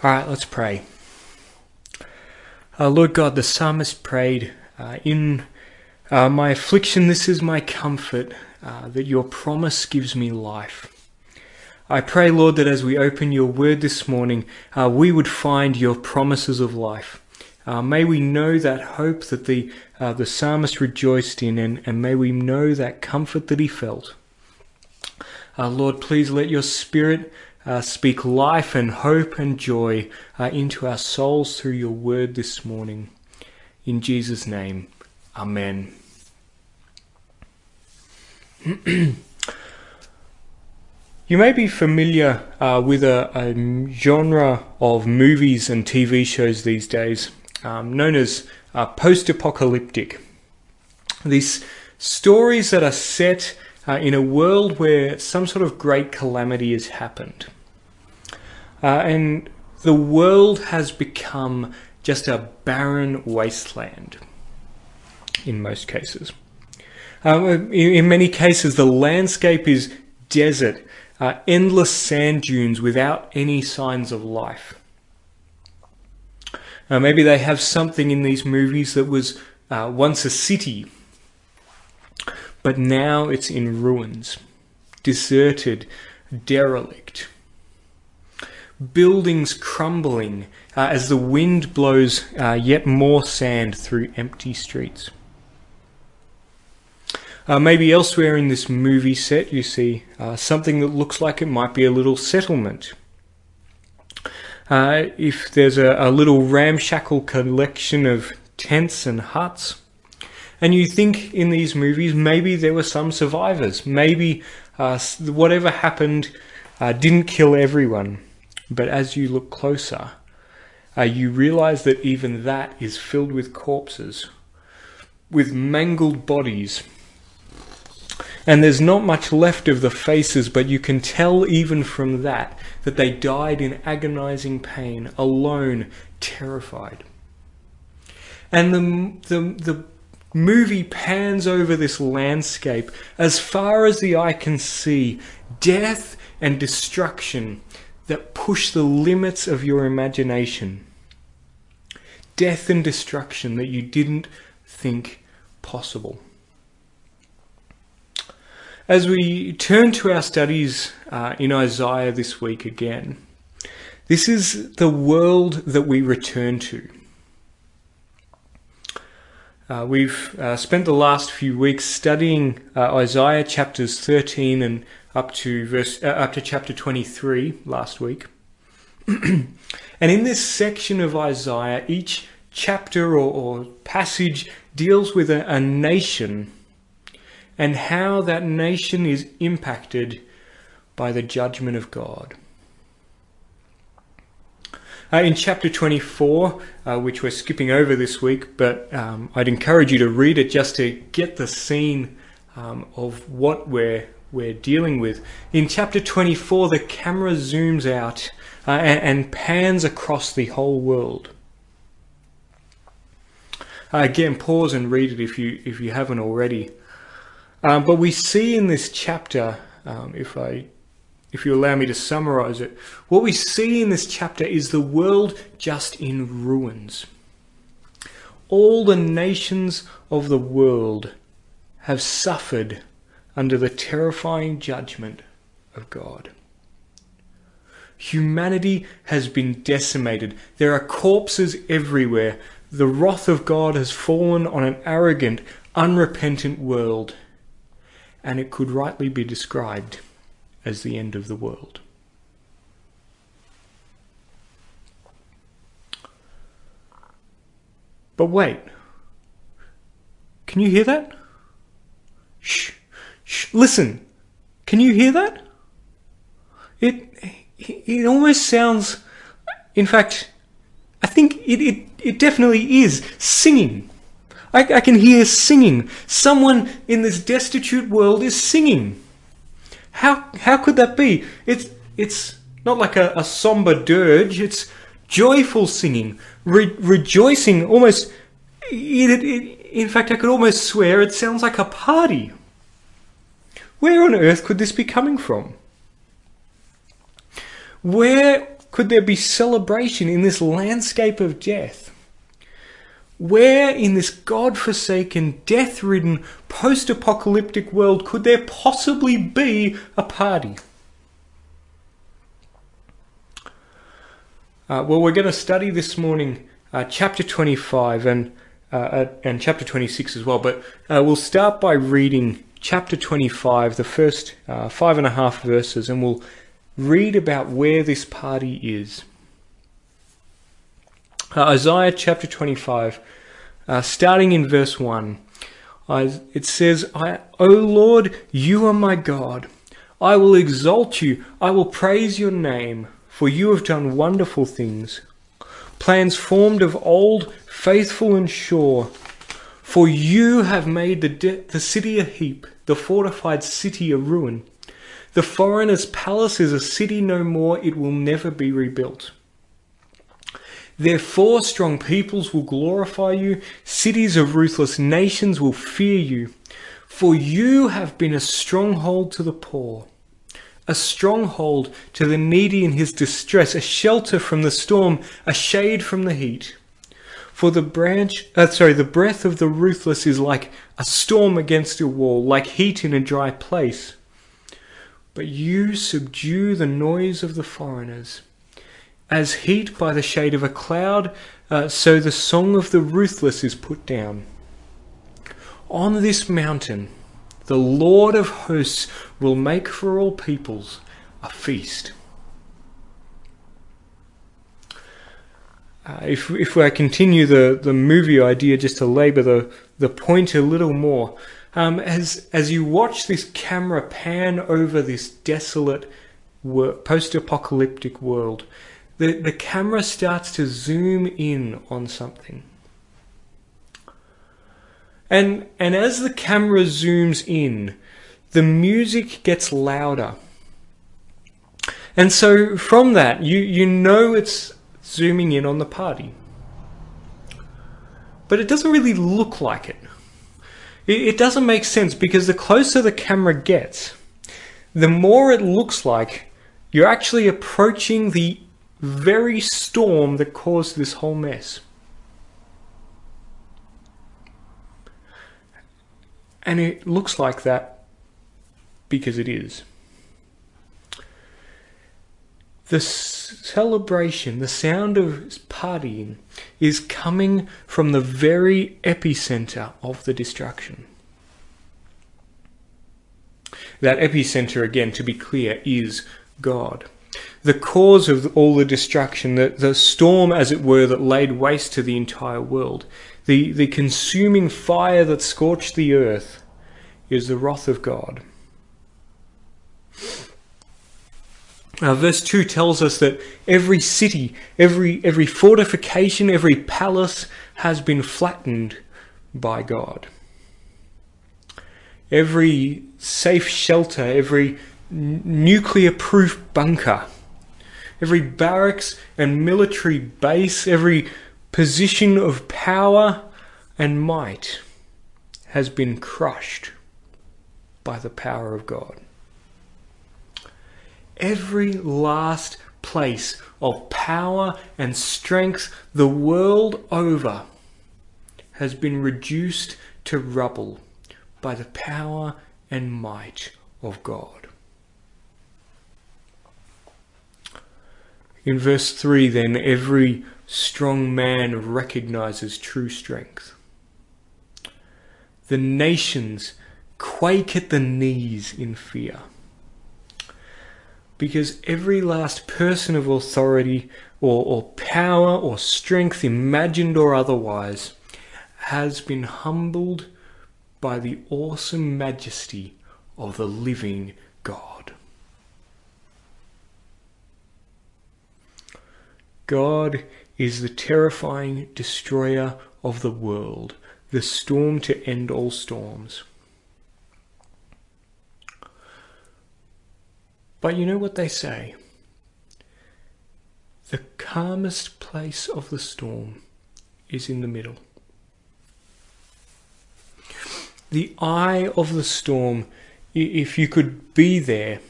All right, let's pray. Uh, Lord God, the psalmist prayed, uh, In uh, my affliction, this is my comfort, uh, that your promise gives me life. I pray, Lord, that as we open your word this morning, uh, we would find your promises of life. Uh, may we know that hope that the, the psalmist rejoiced in, and, and may we know that comfort that he felt. Lord, please let your spirit uh, speak life and hope and joy uh, into our souls through your word this morning. In Jesus' name, Amen. you may be familiar uh, with a, a, genre of movies and TV shows these days um, known as uh, post apocalyptic. These stories that are set uh, in a world where some sort of great calamity has happened. Uh, and the world has become just a barren wasteland in most cases. Uh, in, in, many cases, the landscape is desert, uh, endless sand dunes without any signs of life. Uh, maybe they have something in these movies that was uh, once a city, but now it's in ruins, deserted, derelict buildings crumbling uh, as the wind blows uh, yet more sand through empty streets. Uh, maybe elsewhere in this movie set you see uh, something that looks like it might be a little settlement. Uh, if there's a, a little ramshackle collection of tents and huts, and you think in these movies maybe there were some survivors, maybe uh, whatever happened didn't kill everyone. But as you look closer, uh, you realize that even that is filled with corpses, with mangled bodies. And there's not much left of the faces, but you can tell even from that that they died in agonizing pain, alone, terrified. And the, the, the movie pans over this landscape as far as the eye can see death and destruction that push the limits of your imagination. Death and destruction that you didn't think possible. As we turn to our studies uh, in Isaiah this week again, this is the world that we return to. Uh, we've uh, spent the last few weeks studying uh, Isaiah chapters 13 and up to verse uh, up to chapter 23 last week. and in this section of Isaiah, each chapter or, or passage deals with a, a nation and how that nation is impacted by the judgment of God. Uh, in chapter 24, uh, which we're skipping over this week, but um, I'd encourage you to read it just to get the scene um, of what we're we're dealing with. In chapter 24, the camera zooms out uh, and, and, pans across the whole world. Uh, again, pause and read it if you if you haven't already. Um, but we see in this chapter, um, if I if you allow me to summarize it, what we see in this chapter is the world just in ruins. All the nations of the world have suffered under the terrifying judgment of God. Humanity has been decimated. There are corpses everywhere. The wrath of God has fallen on an arrogant, unrepentant world, and it could rightly be described as the end of the world. But wait, can you hear that? Shh. Shh, listen, can you hear that? It, it almost sounds, in fact, I think it, it, it definitely is singing. I, I can hear singing. Someone in this destitute world is singing. How, how could that be? It's, it's not like a, a somber dirge, it's joyful singing, re- rejoicing, almost, it, it, in fact, I could almost swear it sounds like a party. Where on earth could this be coming from? Where could there be celebration in this landscape of death? Where in this God-forsaken, death-ridden, post-apocalyptic world could there possibly be a party? Uh, well, we're going to study this morning uh, chapter 25 and uh, uh and chapter 26 as well. But uh, we'll start by reading chapter 25, the first uh, five and a half verses, and we'll read about where this party is. Uh, Isaiah chapter 25, uh, starting in verse 1. it says, I, O Lord, you are my God. I will exalt you. I will praise your name, for you have done wonderful things. Plans formed of old, faithful and sure. For you have made the, the city a heap, the fortified city a ruin. The foreigner's palace is a city no more, it will never be rebuilt. Therefore, strong peoples will glorify you, cities of ruthless nations will fear you. For you have been a stronghold to the poor, a stronghold to the needy in his distress, a shelter from the storm, a shade from the heat. For the branch, uh, sorry, the breath of the ruthless is like a storm against a wall, like heat in a dry place. But you subdue the noise of the foreigners. As heat by the shade of a cloud, uh, so the song of the ruthless is put down. On this mountain, the Lord of hosts will make for all peoples a feast. Uh, if if I continue the, the movie idea, just to labour the, the point a little more, um, as as you watch this camera pan over this desolate, post-apocalyptic world, the, the camera starts to zoom in on something. And, and as the camera zooms in, the music gets louder. And so from that, you, you know it's zooming in on the party. But it doesn't really look like it. It, doesn't make sense because the closer the camera gets, the more it looks like you're actually approaching the very storm that caused this whole mess. And it looks like that because it is. The celebration, the sound of partying, is coming from the very epicenter of the destruction. That epicenter, again, to be clear, is God the cause of all the destruction, the, the storm, as it were, that laid waste to the entire world, the, the consuming fire that scorched the earth, is the wrath of God. Uh, verse 2 tells us that every city, every, every fortification, every palace has been flattened by God. Every safe shelter, every nuclear proof bunker every barracks and military base, every position of power and might has been crushed by the power of God. Every last place of power and strength the world over has been reduced to rubble by the power and might of God. In verse 3, then, every strong man recognizes true strength. The nations quake at the knees in fear. Because every last person of authority or, or power or strength, imagined or otherwise, has been humbled by the awesome majesty of the living God. God is the terrifying destroyer of the world, the storm to end all storms. But you know what they say? The calmest place of the storm is in the middle. The eye of the storm, if you could be there,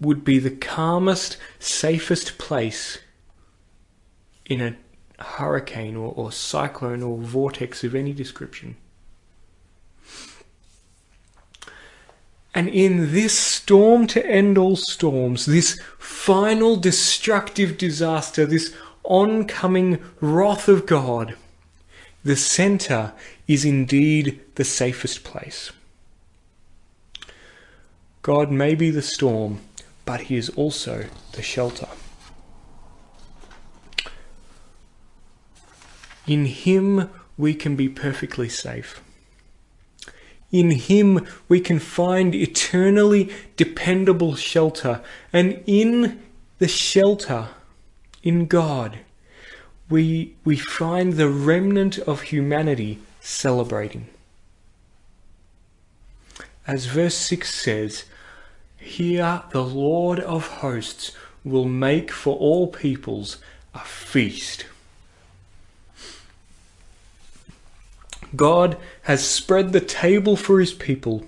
would be the calmest, safest place in a hurricane or, or cyclone or vortex of any description. And in this storm to end all storms, this final destructive disaster, this oncoming wrath of God, the center is indeed the safest place. God may be the storm, but he is also the shelter. In him we can be perfectly safe. In him we can find eternally dependable shelter, and in the shelter, in God, we, we find the remnant of humanity celebrating. As verse 6 says, Here the Lord of hosts will make for all peoples a feast. God has spread the table for his people,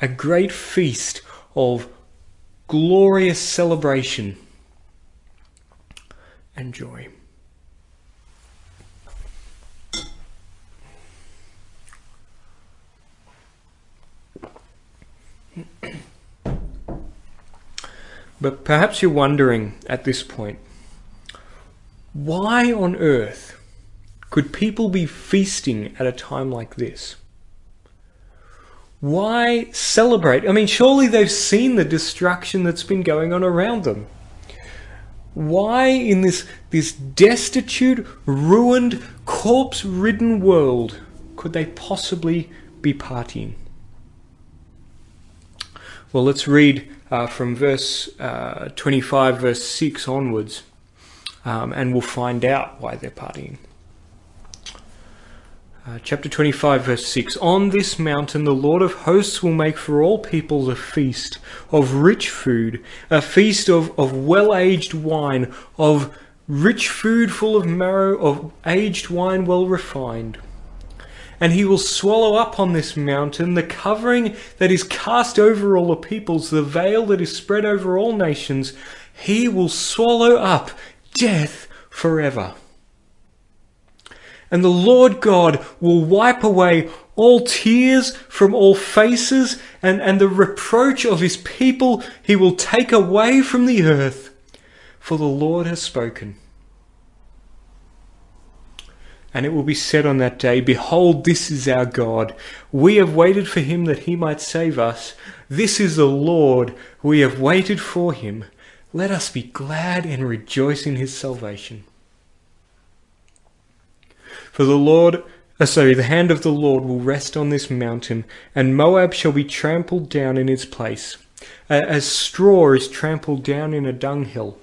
a great feast of glorious celebration and joy. But perhaps you're wondering at this point why on earth could people be feasting at a time like this? Why celebrate? I mean, surely they've seen the destruction that's been going on around them. Why, in this, this destitute, ruined, corpse ridden world, could they possibly be partying? Well, let's read uh, from verse uh, 25, verse 6 onwards, um, and we'll find out why they're partying. Uh, chapter 25, verse 6 On this mountain the Lord of hosts will make for all peoples a feast of rich food, a feast of, of well aged wine, of rich food full of marrow, of aged wine well refined. And he will swallow up on this mountain the covering that is cast over all the peoples, the veil that is spread over all nations. He will swallow up death forever. And the Lord God will wipe away all tears from all faces, and, and the reproach of his people he will take away from the earth. For the Lord has spoken. And it will be said on that day, Behold, this is our God. We have waited for him that he might save us. This is the Lord. We have waited for him. Let us be glad and rejoice in his salvation. For the Lord, uh, sorry, the hand of the Lord will rest on this mountain, and Moab shall be trampled down in its place, as straw is trampled down in a dunghill.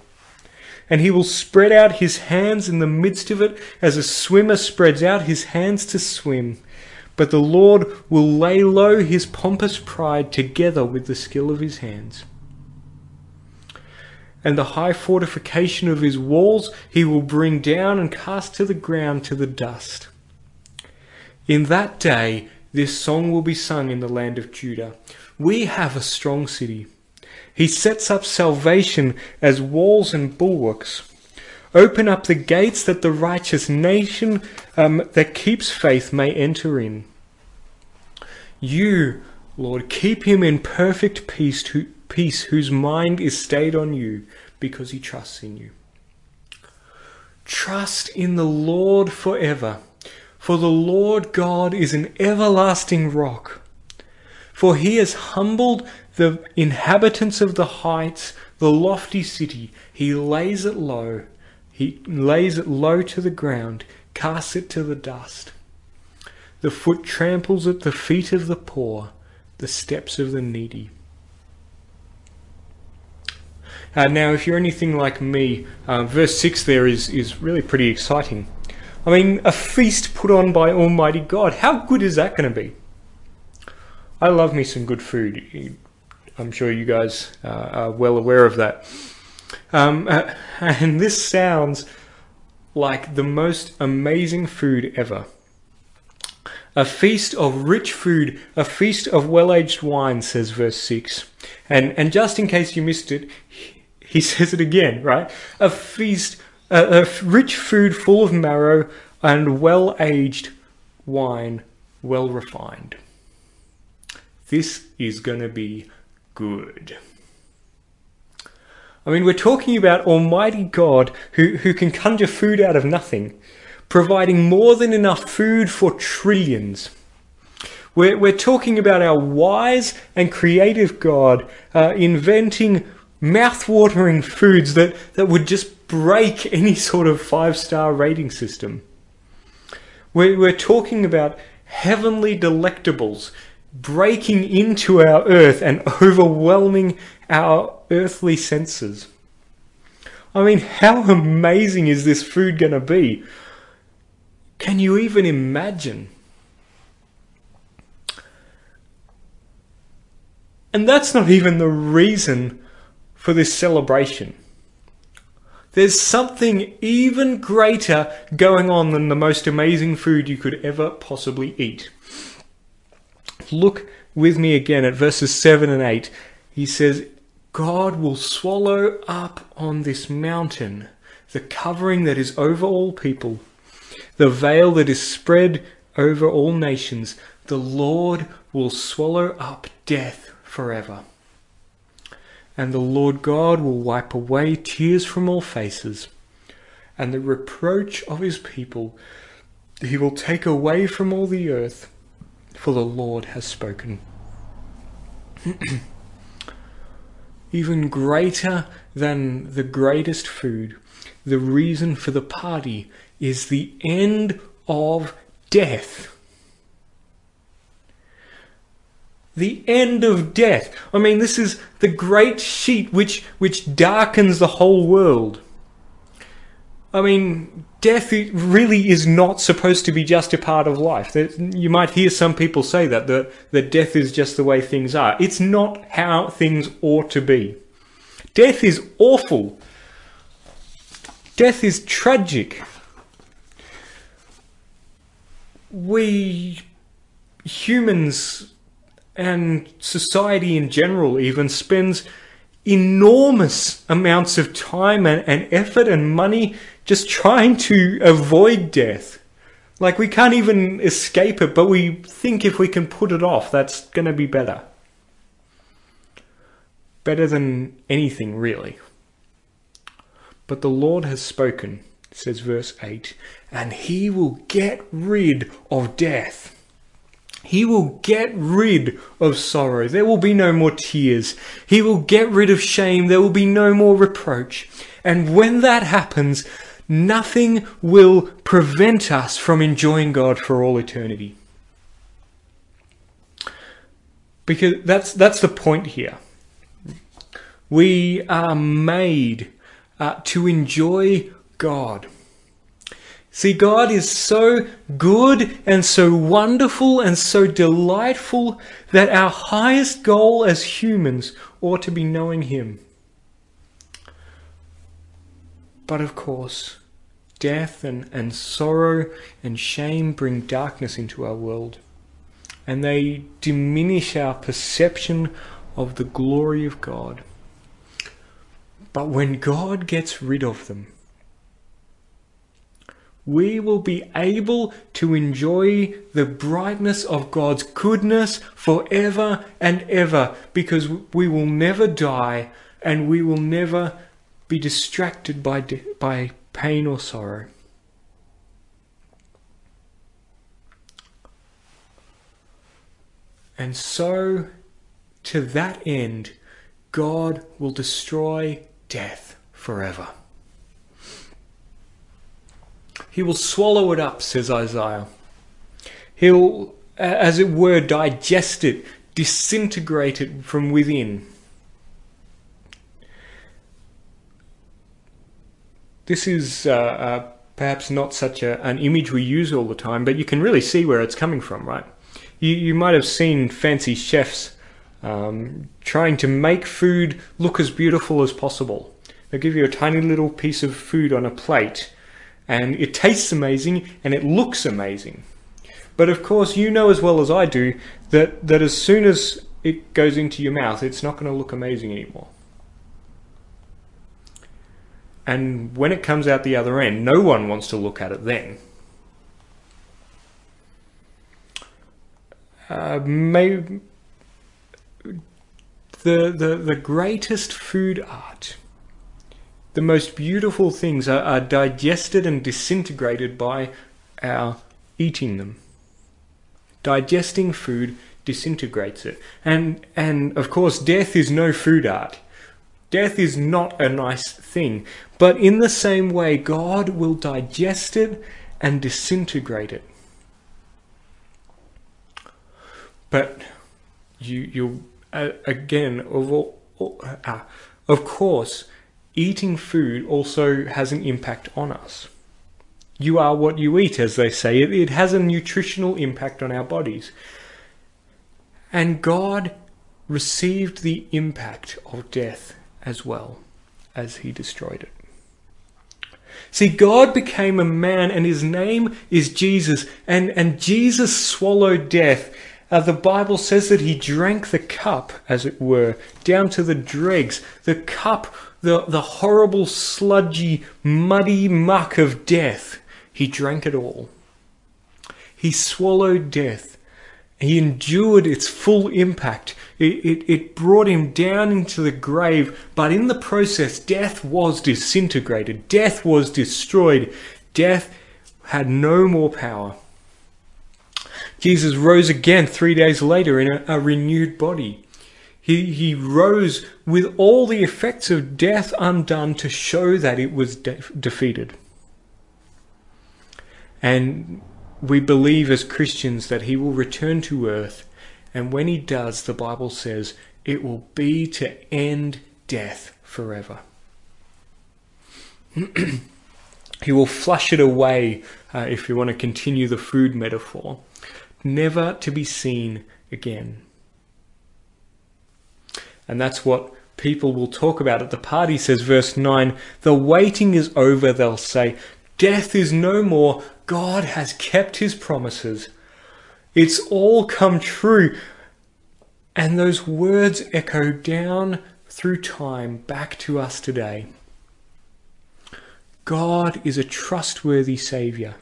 And he will spread out his hands in the midst of it, as a swimmer spreads out his hands to swim. But the Lord will lay low his pompous pride together with the skill of his hands and the high fortification of his walls he will bring down and cast to the ground to the dust. In that day, this song will be sung in the land of Judah. We have a strong city. He sets up salvation as walls and bulwarks. Open up the gates that the righteous nation um, that keeps faith may enter in. You, Lord, keep him in perfect peace who, peace whose mind is stayed on you because he trusts in you. Trust in the Lord forever, for the Lord God is an everlasting rock. For he has humbled the inhabitants of the heights, the lofty city. He lays it low. He lays it low to the ground, casts it to the dust. The foot tramples at the feet of the poor, the steps of the needy. Uh, now, if you're anything like me, uh, verse 6 there is, is really pretty exciting. I mean, a feast put on by Almighty God. How good is that going to be? I love me some good food. I'm sure you guys uh, are well aware of that. Um, and this sounds like the most amazing food ever. A feast of rich food, a feast of well aged wine, says verse 6. And, and just in case you missed it, he says it again, right? A feast a, a rich food full of marrow and well aged wine, well refined. This is going to be good. I mean, we're talking about Almighty God who, who can conjure food out of nothing, providing more than enough food for trillions. We're, we're talking about our wise and creative God uh, inventing mouth-watering foods that, that would just break any sort of five-star rating system. We're, we're talking about heavenly delectables breaking into our earth and overwhelming our earthly senses. I mean, how amazing is this food going to be? Can you even imagine? And that's not even the reason for this celebration. There's something even greater going on than the most amazing food you could ever possibly eat. Look with me again at verses 7 and 8. He says, God will swallow up on this mountain the covering that is over all people, the veil that is spread over all nations. The Lord will swallow up death forever. And the Lord God will wipe away tears from all faces, and the reproach of his people he will take away from all the earth, for the Lord has spoken. Even greater than the greatest food, the reason for the party is the end of death. The end of death. I mean, this is the great sheet which, which darkens the whole world. I mean, death really is not supposed to be just a part of life. You might hear some people say that, that, that death is just the way things are. It's not how things ought to be. Death is awful. Death is tragic. We humans and society in general even spends enormous amounts of time and, and effort and money just trying to avoid death. Like we can't even escape it, but we think if we can put it off, that's going to be better. Better than anything, really. But the Lord has spoken, says verse 8, and he will get rid of death. He will get rid of sorrow. There will be no more tears. He will get rid of shame. There will be no more reproach. And when that happens, nothing will prevent us from enjoying God for all eternity. Because that's, that's the point here. We are made uh, to enjoy God. See, God is so good and so wonderful and so delightful that our highest goal as humans ought to be knowing Him. But of course, death and, and sorrow and shame bring darkness into our world, and they diminish our perception of the glory of God. But when God gets rid of them, we will be able to enjoy the brightness of God's goodness forever and ever because we will never die and we will never be distracted by, by pain or sorrow. And so, to that end, God will destroy death forever. He will swallow it up, says Isaiah. He'll, as it were, digest it, disintegrate it from within. This is uh, uh, perhaps not such a, an image we use all the time, but you can really see where it's coming from, right? You, you might have seen fancy chefs um, trying to make food look as beautiful as possible. They'll give you a tiny little piece of food on a plate and it tastes amazing and it looks amazing. But of course, you know as well as I do that, that as soon as it goes into your mouth, it's not going to look amazing anymore. And when it comes out the other end, no one wants to look at it then. Uh, may, the, the, the greatest food art, the most beautiful things are, are digested and disintegrated by our eating them. Digesting food disintegrates it. And, and of course, death is no food art. Death is not a nice thing. But in the same way, God will digest it and disintegrate it. But you, you uh, again, of, all, uh, of course, eating food also has an impact on us. You are what you eat, as they say. It, it has a nutritional impact on our bodies. And God received the impact of death as well as he destroyed it. See, God became a man and his name is Jesus, and, and Jesus swallowed death. Uh, the Bible says that he drank the cup, as it were, down to the dregs. The cup, the, the horrible, sludgy, muddy muck of death. He drank it all. He swallowed death. He endured its full impact. It, it, it, brought him down into the grave, but in the process, death was disintegrated. Death was destroyed. Death had no more power. Jesus rose again three days later in a, a renewed body. He, he rose with all the effects of death undone to show that it was de defeated. And we believe as Christians that he will return to earth, and when he does, the Bible says it will be to end death forever. he will flush it away, uh, if you want to continue the food metaphor, never to be seen again. And that's what people will talk about at the party, says verse 9. The waiting is over, they'll say. Death is no more. God has kept his promises. It's all come true. And those words echo down through time back to us today. God is a trustworthy Saviour.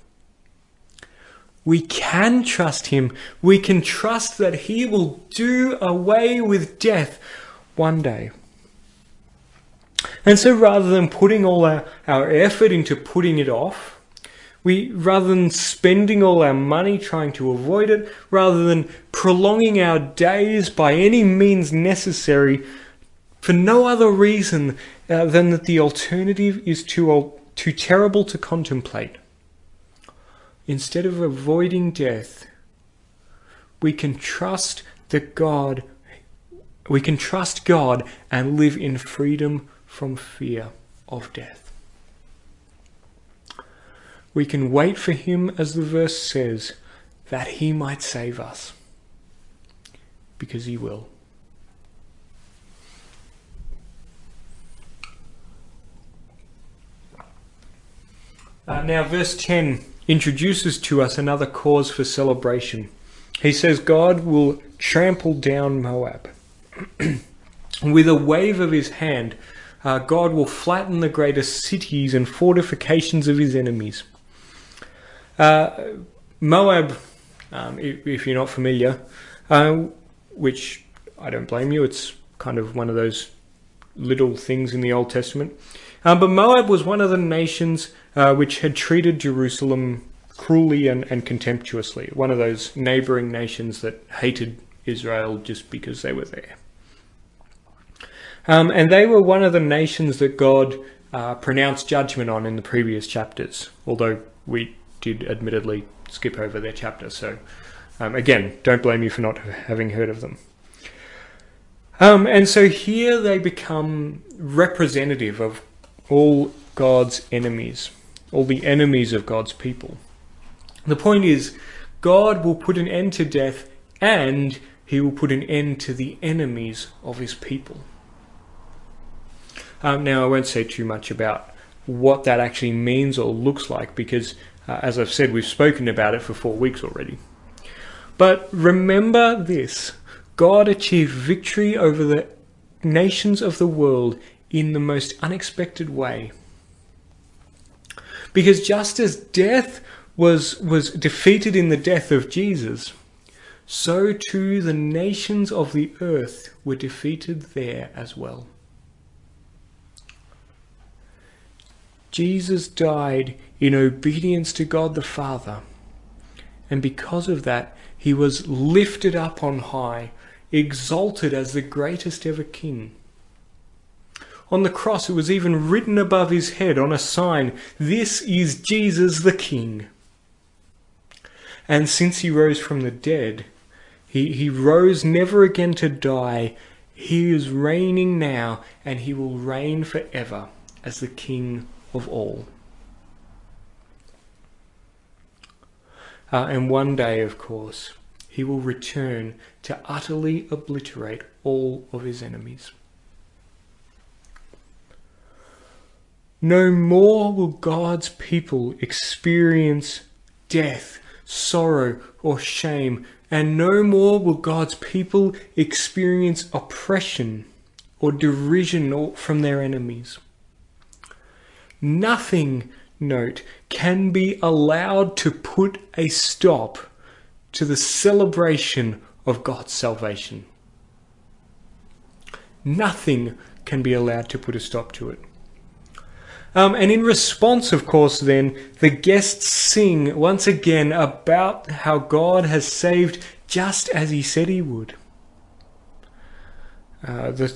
We can trust Him. We can trust that He will do away with death one day. And so rather than putting all our, our effort into putting it off, we rather than spending all our money trying to avoid it, rather than prolonging our days by any means necessary, for no other reason uh, than that the alternative is too, too terrible to contemplate. Instead of avoiding death, we can trust that God we can trust God and live in freedom from fear of death. We can wait for him, as the verse says, that he might save us. Because he will. Uh, now, verse 10 introduces to us another cause for celebration. He says, God will trample down Moab. With a wave of his hand, uh, God will flatten the greatest cities and fortifications of his enemies. Uh, Moab, um, if, if, you're not familiar, uh, which I don't blame you, it's kind of one of those little things in the Old Testament. Um, but Moab was one of the nations uh, which had treated Jerusalem cruelly and, and contemptuously, one of those neighboring nations that hated Israel just because they were there. Um, and they were one of the nations that God uh, pronounced judgment on in the previous chapters, although we did admittedly skip over their chapter. So, um, again, don't blame you for not having heard of them. Um, and so here they become representative of all God's enemies, all the enemies of God's people. The point is, God will put an end to death and he will put an end to the enemies of his people. Um, now, I won't say too much about what that actually means or looks like because, uh, as I've said, we've spoken about it for four weeks already. But remember this God achieved victory over the nations of the world in the most unexpected way. Because just as death was, was defeated in the death of Jesus, so too the nations of the earth were defeated there as well. Jesus died in obedience to God the Father, and because of that, he was lifted up on high, exalted as the greatest ever king. On the cross, it was even written above his head on a sign, This is Jesus the King. And since he rose from the dead, he, he rose never again to die. He is reigning now, and he will reign forever as the King of all. Uh, and one day, of course, he will return to utterly obliterate all of his enemies. No more will God's people experience death, sorrow, or shame, and no more will God's people experience oppression or derision from their enemies. Nothing, note, can be allowed to put a stop to the celebration of God's salvation. Nothing can be allowed to put a stop to it. Um, and in response, of course, then, the guests sing once again about how God has saved just as he said he would. Uh, the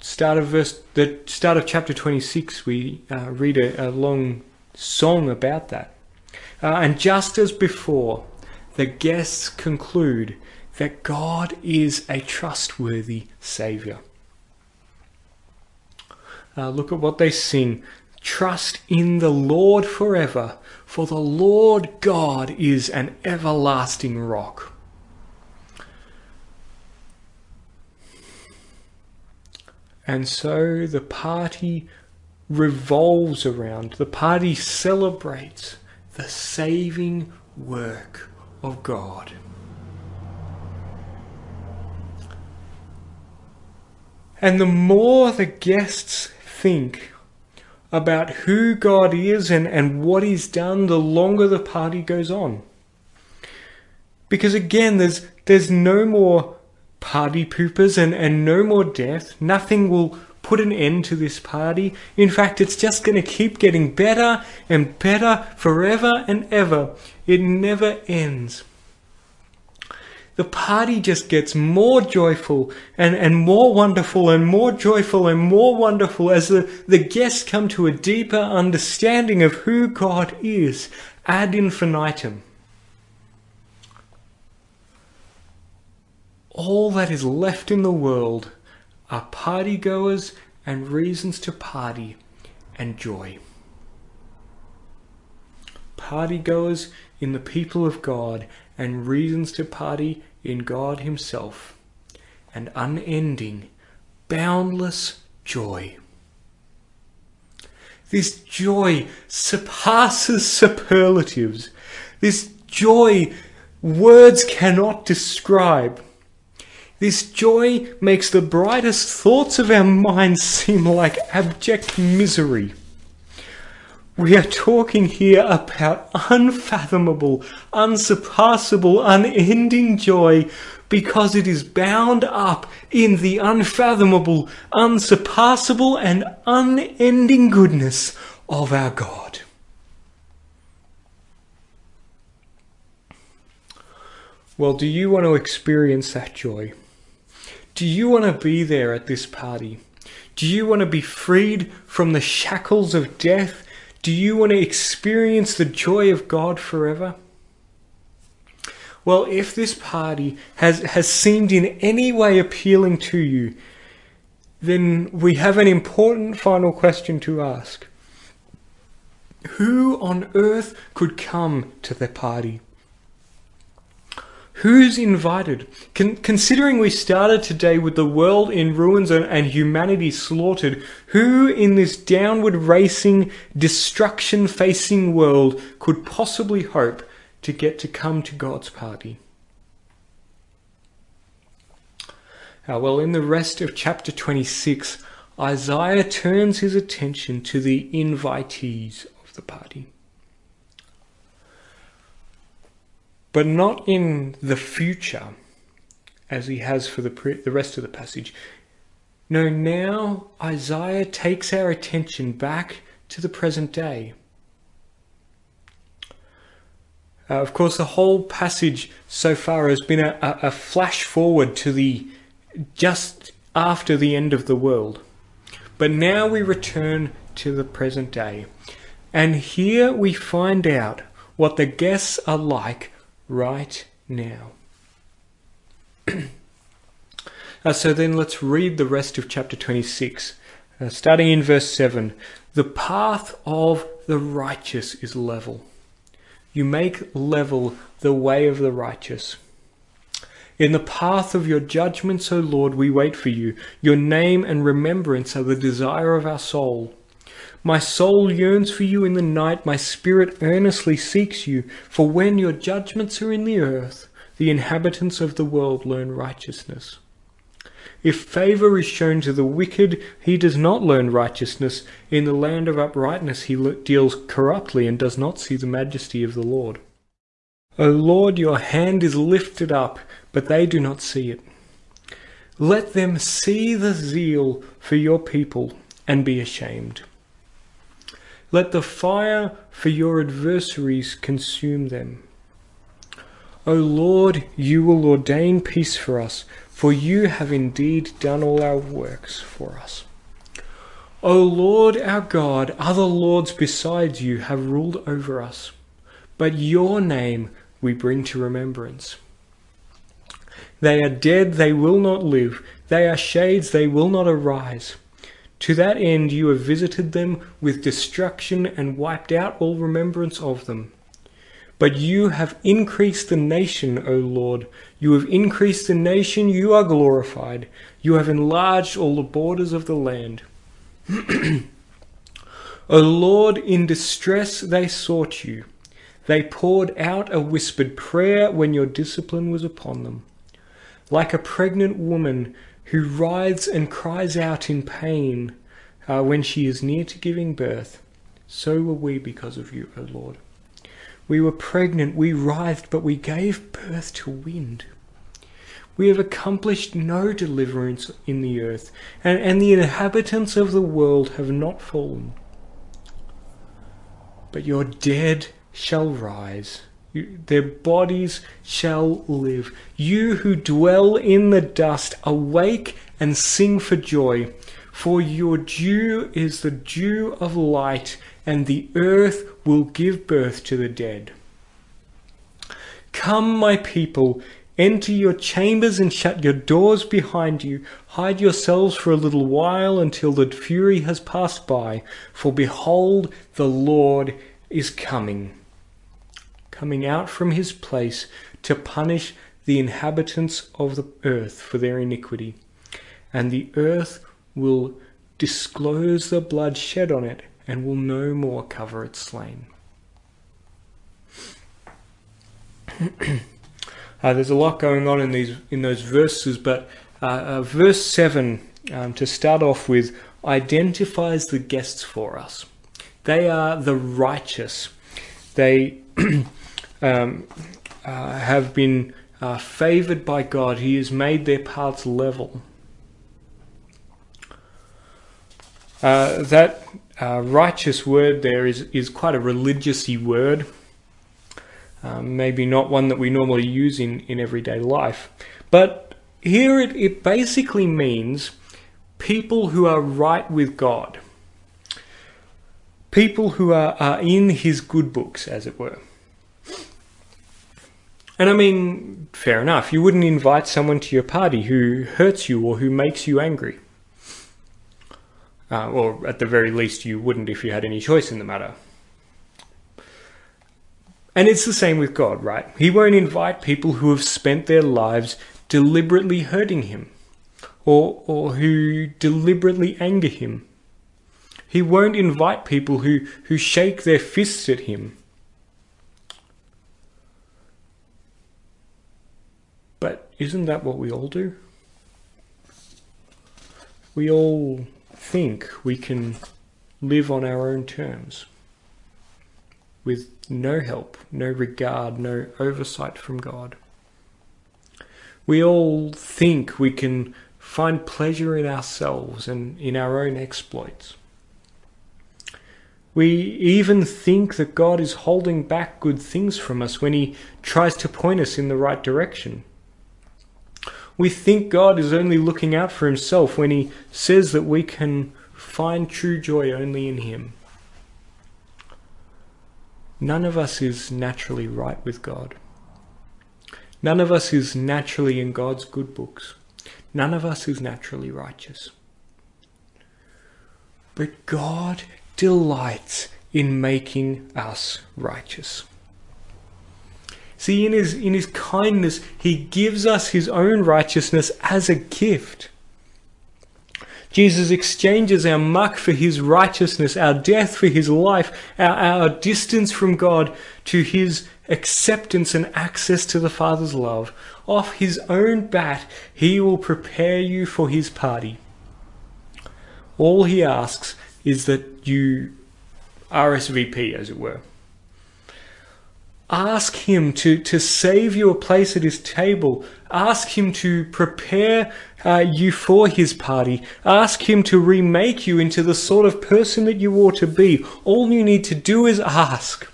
start of verse, the start of chapter 26, we uh, read a, a, long song about that. Uh, and just as before, the guests conclude that God is a trustworthy Saviour. Uh, look at what they sing. Trust in the Lord forever, for the Lord God is an everlasting rock. And so the party revolves around, the party celebrates the saving work of God. And the more the guests think about who God is and, and what He's done, the longer the party goes on. Because again, there's there's no more party poopers and, and no more death. Nothing will put an end to this party. In fact, it's just going to keep getting better and better forever and ever. It never ends. The party just gets more joyful and, and more wonderful and more joyful and more wonderful as the, the guests come to a deeper understanding of who God is ad infinitum. all that is left in the world are partygoers and reasons to party and joy. Partygoers in the people of God and reasons to party in God Himself, and unending, boundless joy. This joy surpasses superlatives. This joy words cannot describe. This joy makes the brightest thoughts of our minds seem like abject misery. We are talking here about unfathomable, unsurpassable, unending joy because it is bound up in the unfathomable, unsurpassable, and unending goodness of our God. Well, do you want to experience that joy? Do you want to be there at this party? Do you want to be freed from the shackles of death? Do you want to experience the joy of God forever? Well, if this party has, has seemed in any way appealing to you, then we have an important final question to ask. Who on earth could come to the party? Who's invited? Con- considering we started today with the world in ruins and, and humanity slaughtered, who in this downward racing, destruction facing world could possibly hope to get to come to God's party? Uh, well, in the rest of chapter 26, Isaiah turns his attention to the invitees of the party. But not in the future as he has for the, the rest of the passage. No, now Isaiah takes our attention back to the present day. Uh, of course, the whole passage so far has been a, a, a flash forward to the just after the end of the world. But now we return to the present day. And here we find out what the guests are like right now. uh, so then let's read the rest of chapter 26. Uh, starting in verse 7 The path of the righteous is level. You make level the way of the righteous. In the path of your judgments, O Lord, we wait for you. Your name and remembrance are the desire of our soul. My soul yearns for you in the night, my spirit earnestly seeks you, for when your judgments are in the earth, the inhabitants of the world learn righteousness. If favour is shown to the wicked, he does not learn righteousness. In the land of uprightness he deals corruptly and does not see the majesty of the Lord. O Lord, your hand is lifted up, but they do not see it. Let them see the zeal for your people and be ashamed. Let the fire for your adversaries consume them. O Lord, you will ordain peace for us, for you have indeed done all our works for us. O Lord our God, other lords besides you have ruled over us, but your name we bring to remembrance. They are dead, they will not live. They are shades, they will not arise. To that end you have visited them with destruction and wiped out all remembrance of them. But you have increased the nation, O Lord. You have increased the nation, you are glorified. You have enlarged all the borders of the land. o Lord, in distress they sought you. They poured out a whispered prayer when your discipline was upon them. Like a pregnant woman who writhes and cries out in pain uh, when she is near to giving birth, so were we because of you, O Lord. We were pregnant, we writhed, but we gave birth to wind. We have accomplished no deliverance in the earth, and, and the inhabitants of the world have not fallen. But your dead shall rise their bodies shall live. You who dwell in the dust, awake and sing for joy. For your dew is the dew of light, and the earth will give birth to the dead. Come, my people, enter your chambers and shut your doors behind you. Hide yourselves for a little while until the fury has passed by. For behold, the Lord is coming coming out from his place to punish the inhabitants of the earth for their iniquity. And the earth will disclose the blood shed on it and will no more cover its slain. uh, there's a lot going on in these in those verses, but uh, uh, verse seven um, to start off with identifies the guests for us. They are the righteous. They um, uh, have been uh, favored by God. He has made their paths level. Uh, that uh, righteous word there is, is quite a religiousy word. Um, maybe not one that we normally use in, in everyday life. But here it, it basically means people who are right with God. People who are, are in his good books, as it were. And I mean, fair enough. You wouldn't invite someone to your party who hurts you or who makes you angry. Uh, or at the very least, you wouldn't if you had any choice in the matter. And it's the same with God, right? He won't invite people who have spent their lives deliberately hurting him or, or who deliberately anger him. He won't invite people who, who shake their fists at him But isn't that what we all do? We all think we can live on our own terms. with no help, no regard, no oversight from God. We all think we can find pleasure in ourselves and in our own exploits. We even think that God is holding back good things from us when He tries to point us in the right direction. We think God is only looking out for Himself when He says that we can find true joy only in Him. None of us is naturally right with God. None of us is naturally in God's good books. None of us is naturally righteous. But God delights in making us righteous. See, in his, in his kindness, he gives us his own righteousness as a gift. Jesus exchanges our muck for his righteousness, our death for his life, our, our distance from God to his acceptance and access to the Father's love. Off his own bat, he will prepare you for his party. All he asks is that you RSVP, as it were. Ask him to, to save you a place at his table. Ask him to prepare uh, you for his party. Ask him to remake you into the sort of person that you ought to be. All you need to do is ask.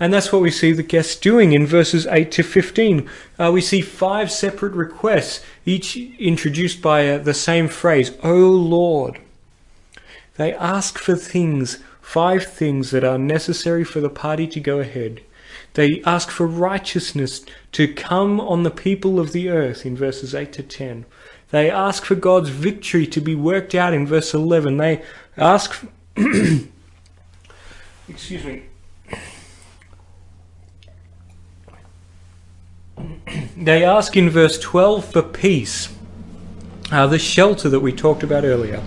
And that's what we see the guests doing in verses 8 to 15. Uh, we see five separate requests, each introduced by uh, the same phrase, O Lord. They ask for things, five things that are necessary for the party to go ahead. They ask for righteousness to come on the people of the earth in verses 8 to 10. They ask for God's victory to be worked out in verse 11. They ask, excuse me, they ask in verse 12 for peace, uh, the shelter that we talked about earlier.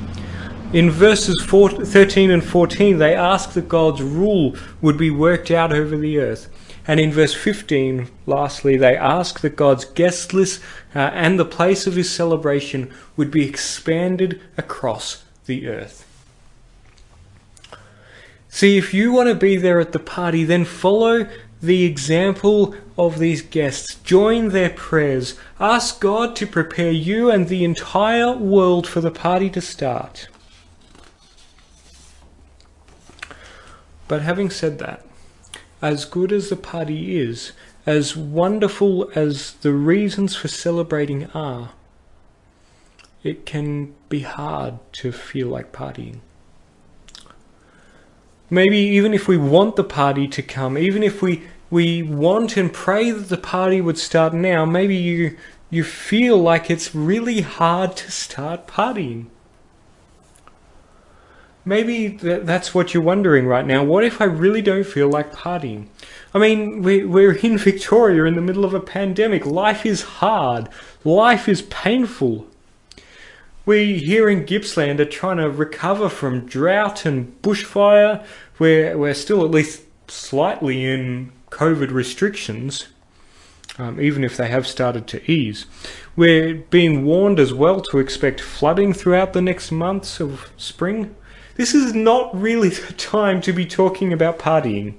In verses 13 and 14, they ask that God's rule would be worked out over the earth. And in verse 15, lastly, they ask that God's guest list uh, and the place of his celebration would be expanded across the earth. See, if you want to be there at the party, then follow the example of these guests. Join their prayers. Ask God to prepare you and the entire world for the party to start. But having said that, as good as the party is, as wonderful as the reasons for celebrating are, it can be hard to feel like partying. Maybe even if we want the party to come, even if we, we want and pray that the party would start now, maybe you, you feel like it's really hard to start partying. Maybe th- that's what you're wondering right now. What if I really don't feel like partying? I mean, we, we're in Victoria in the middle of a pandemic. Life is hard. Life is painful. We here in Gippsland are trying to recover from drought and bushfire. We're, we're still at least slightly in COVID restrictions, um, even if they have started to ease. We're being warned as well to expect flooding throughout the next months of spring. This is not really the time to be talking about partying.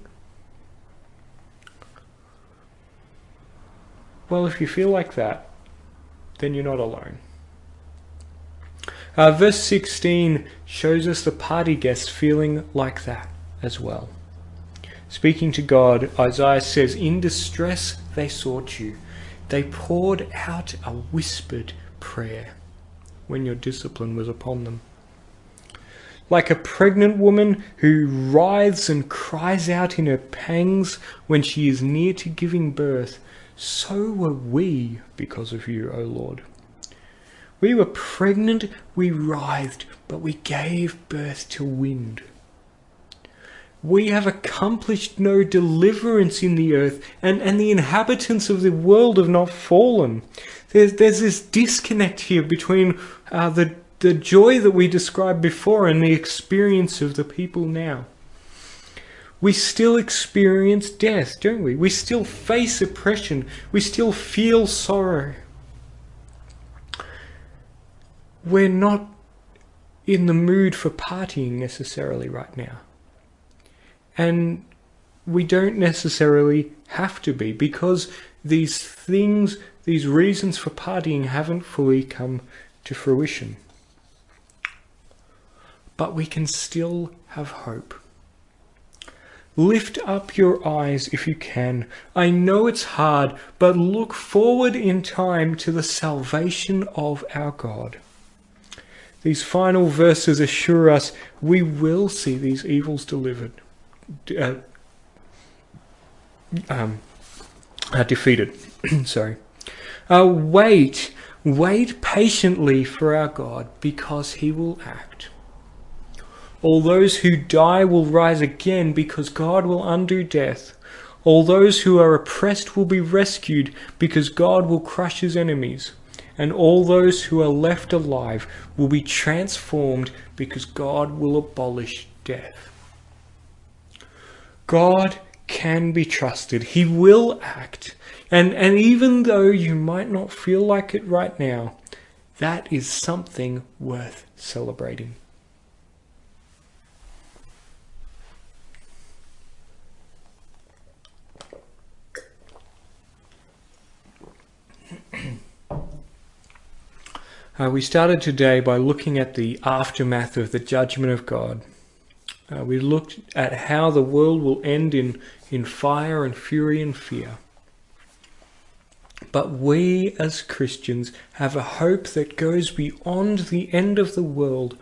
Well, if you feel like that, then you're not alone. Uh, verse 16 shows us the party guests feeling like that as well. Speaking to God, Isaiah says, In distress they sought you. They poured out a whispered prayer when your discipline was upon them. Like a pregnant woman who writhes and cries out in her pangs when she is near to giving birth, so were we because of you, O Lord. We were pregnant, we writhed, but we gave birth to wind. We have accomplished no deliverance in the earth, and, and the inhabitants of the world have not fallen. There's, there's this disconnect here between uh, the the joy that we described before and the experience of the people now. We still experience death, don't we? We still face oppression. We still feel sorrow. We're not in the mood for partying necessarily right now. And we don't necessarily have to be because these things, these reasons for partying haven't fully come to fruition. But we can still have hope. Lift up your eyes if you can. I know it's hard, but look forward in time to the salvation of our God. These final verses assure us we will see these evils delivered, uh, um, uh, defeated. Sorry. Uh, wait, wait patiently for our God because he will act. All those who die will rise again because God will undo death. All those who are oppressed will be rescued because God will crush his enemies. And all those who are left alive will be transformed because God will abolish death. God can be trusted. He will act. And, and even though you might not feel like it right now, that is something worth celebrating. Uh, we started today by looking at the aftermath of the judgment of God. Uh, we looked at how the world will end in, in fire and fury and fear. But we as Christians have a hope that goes beyond the end of the world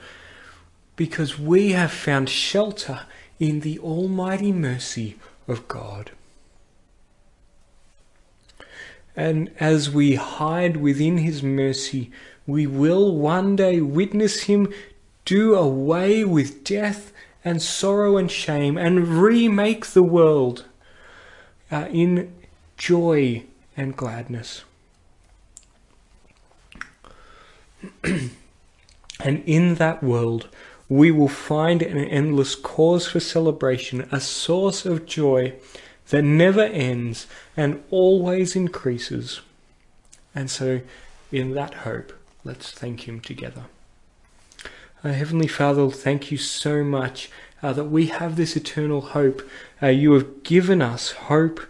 because we have found shelter in the almighty mercy of God. And as we hide within his mercy, we will one day witness him do away with death and sorrow and shame and remake the world uh, in joy and gladness. and in that world, we will find an endless cause for celebration, a source of joy that never ends and always increases. And so, in that hope, Let's thank Him together. Uh, Heavenly Father, thank you so much uh, that we have this eternal hope. Uh, you have given us hope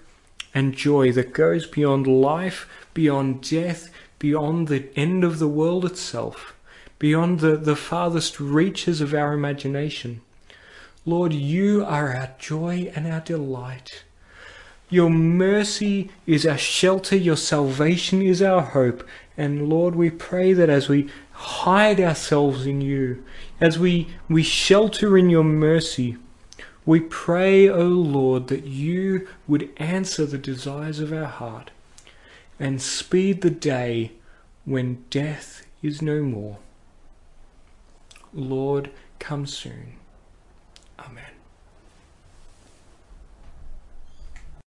and joy that goes beyond life, beyond death, beyond the end of the world itself, beyond the, the farthest reaches of our imagination. Lord, you are our joy and our delight. Your mercy is our shelter, your salvation is our hope, and Lord, we pray that as we hide ourselves in you, as we, we shelter in your mercy, we pray, O Lord, that you would answer the desires of our heart and speed the day when death is no more. Lord, come soon. Amen.